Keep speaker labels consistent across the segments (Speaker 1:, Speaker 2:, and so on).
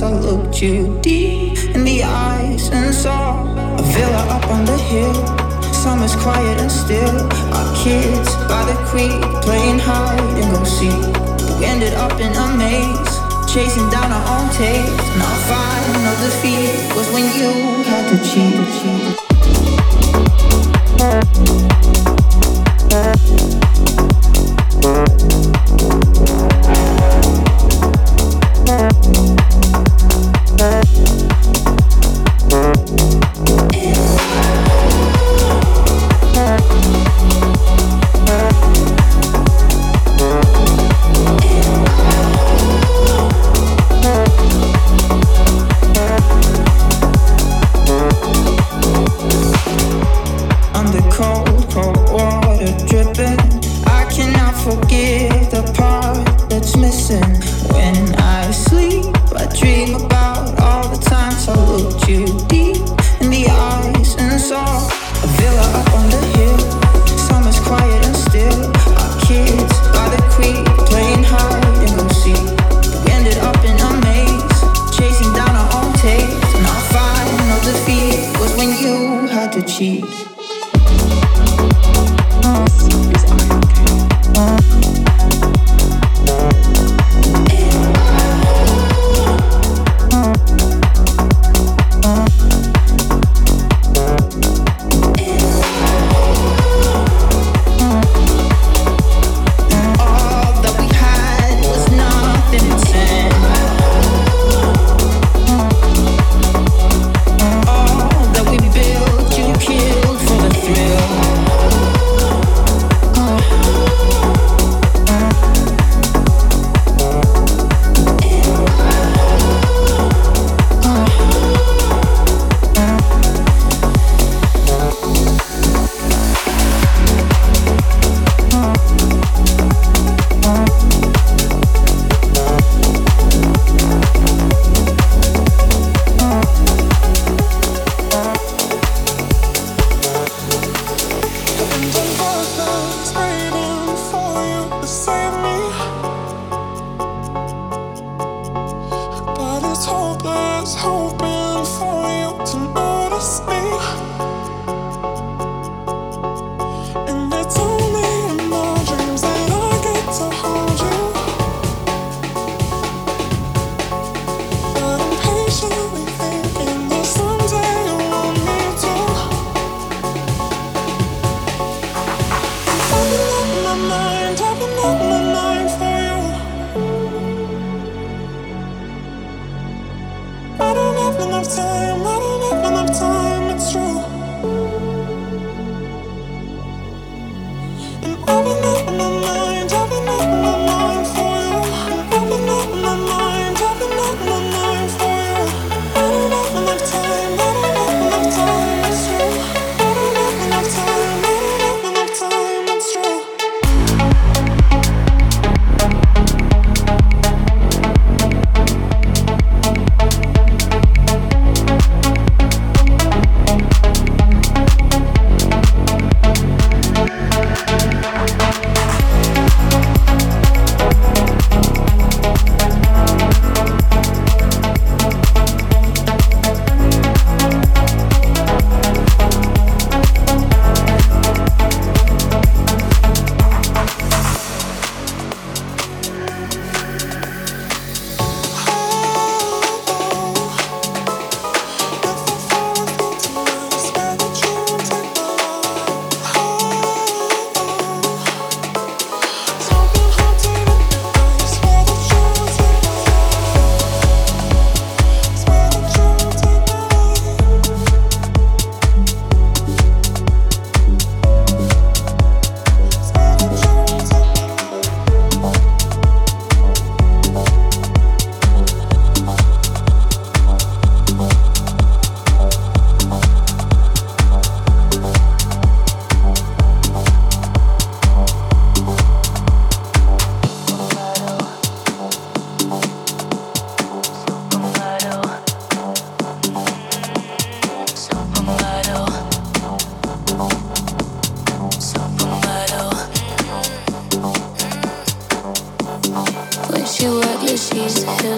Speaker 1: I looked you deep in the eyes and saw a villa up on the hill. Summer's quiet and still. Our kids by the creek playing hide and go seek. We ended up in a maze, chasing down our own tails. And our final defeat was when you had to cheat. the part that's missing.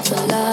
Speaker 1: Supermodel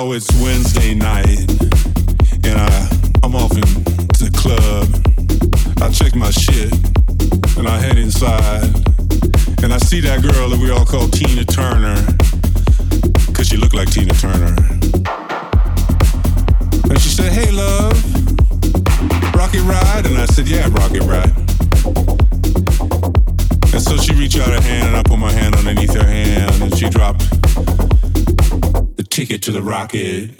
Speaker 1: So it's to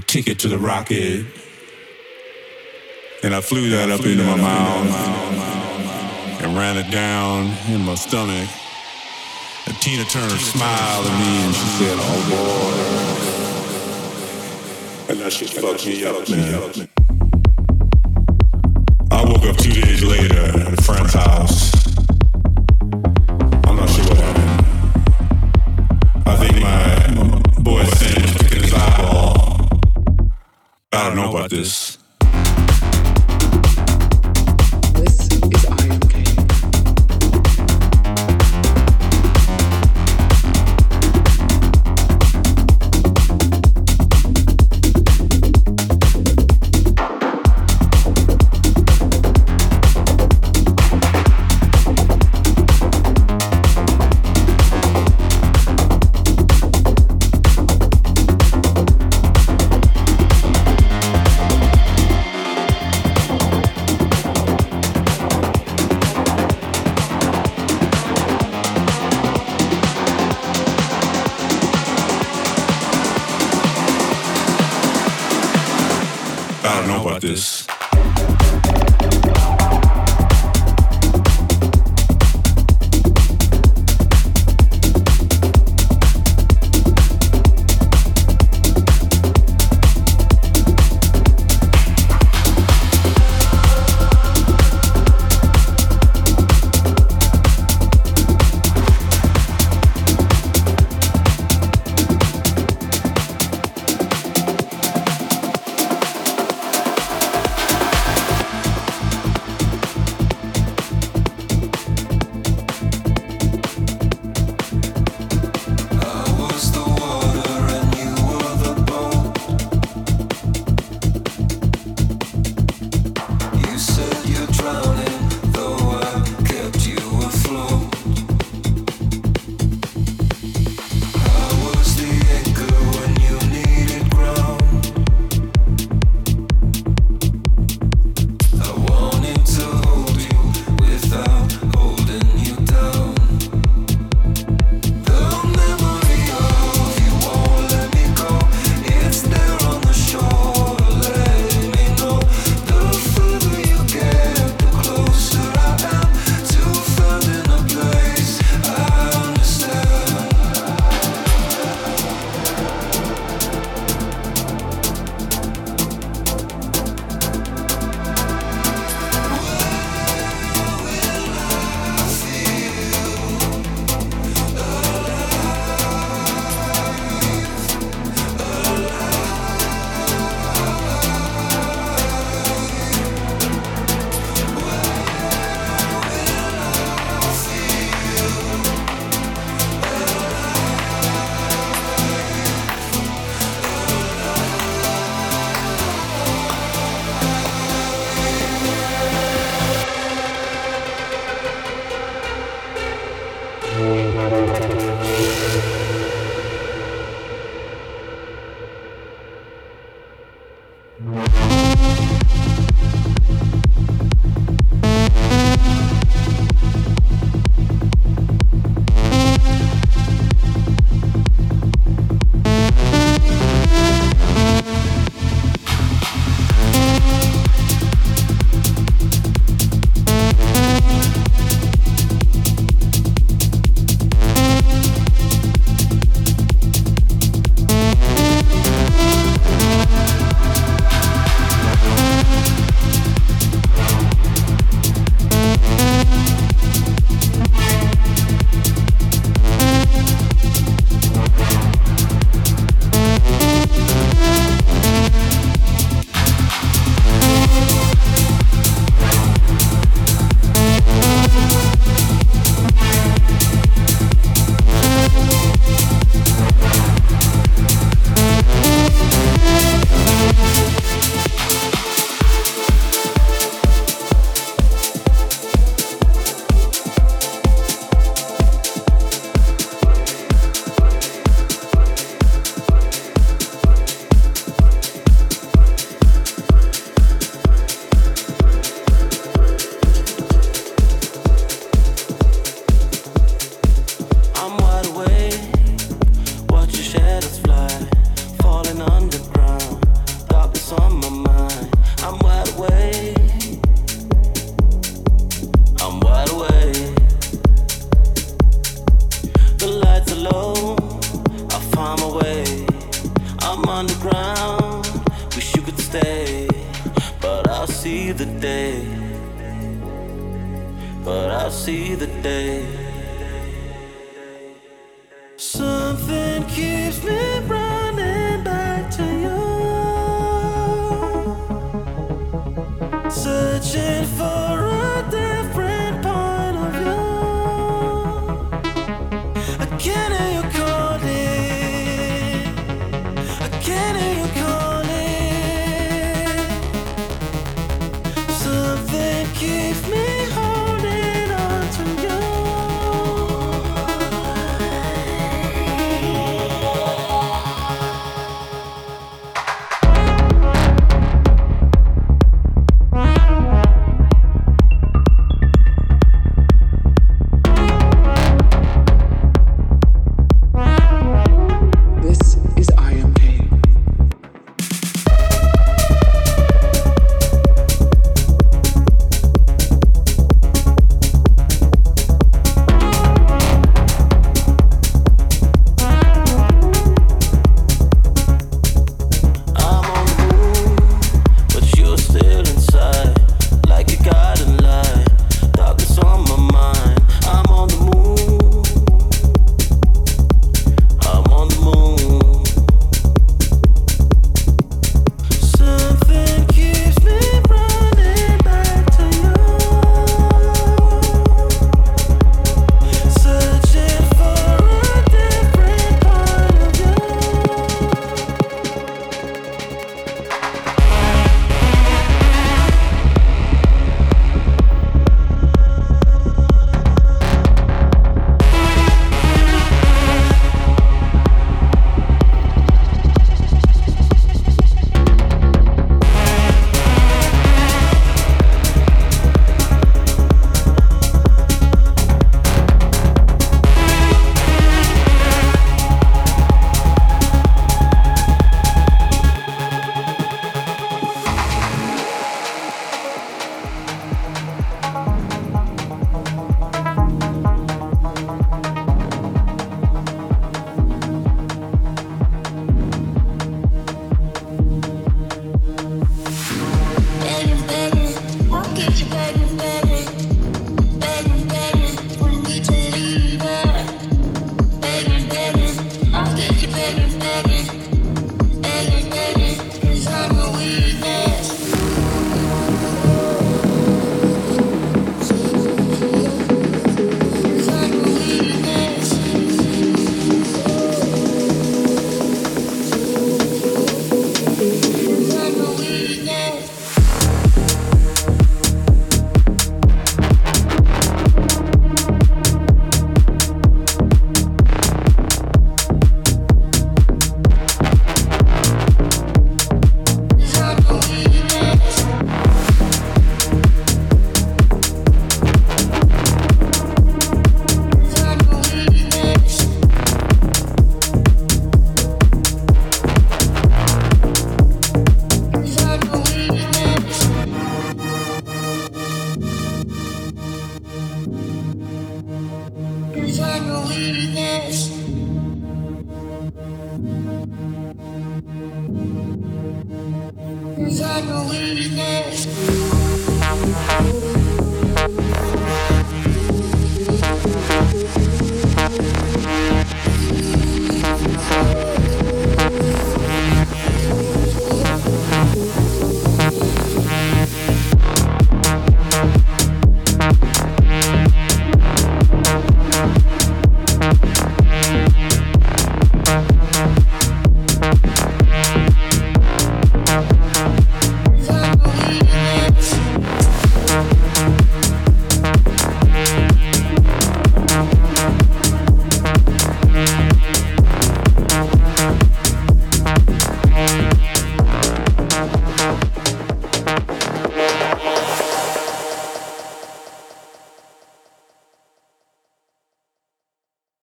Speaker 2: the ticket to the rocket. And I flew that up into my mouth and ran it down in my stomach. And Tina Turner smiled at me and she said, Oh boy. And that shit fucked me up, man. I woke up two days later at a friend's house. I'm not sure what happened. I think my boy I don't know about this.
Speaker 3: This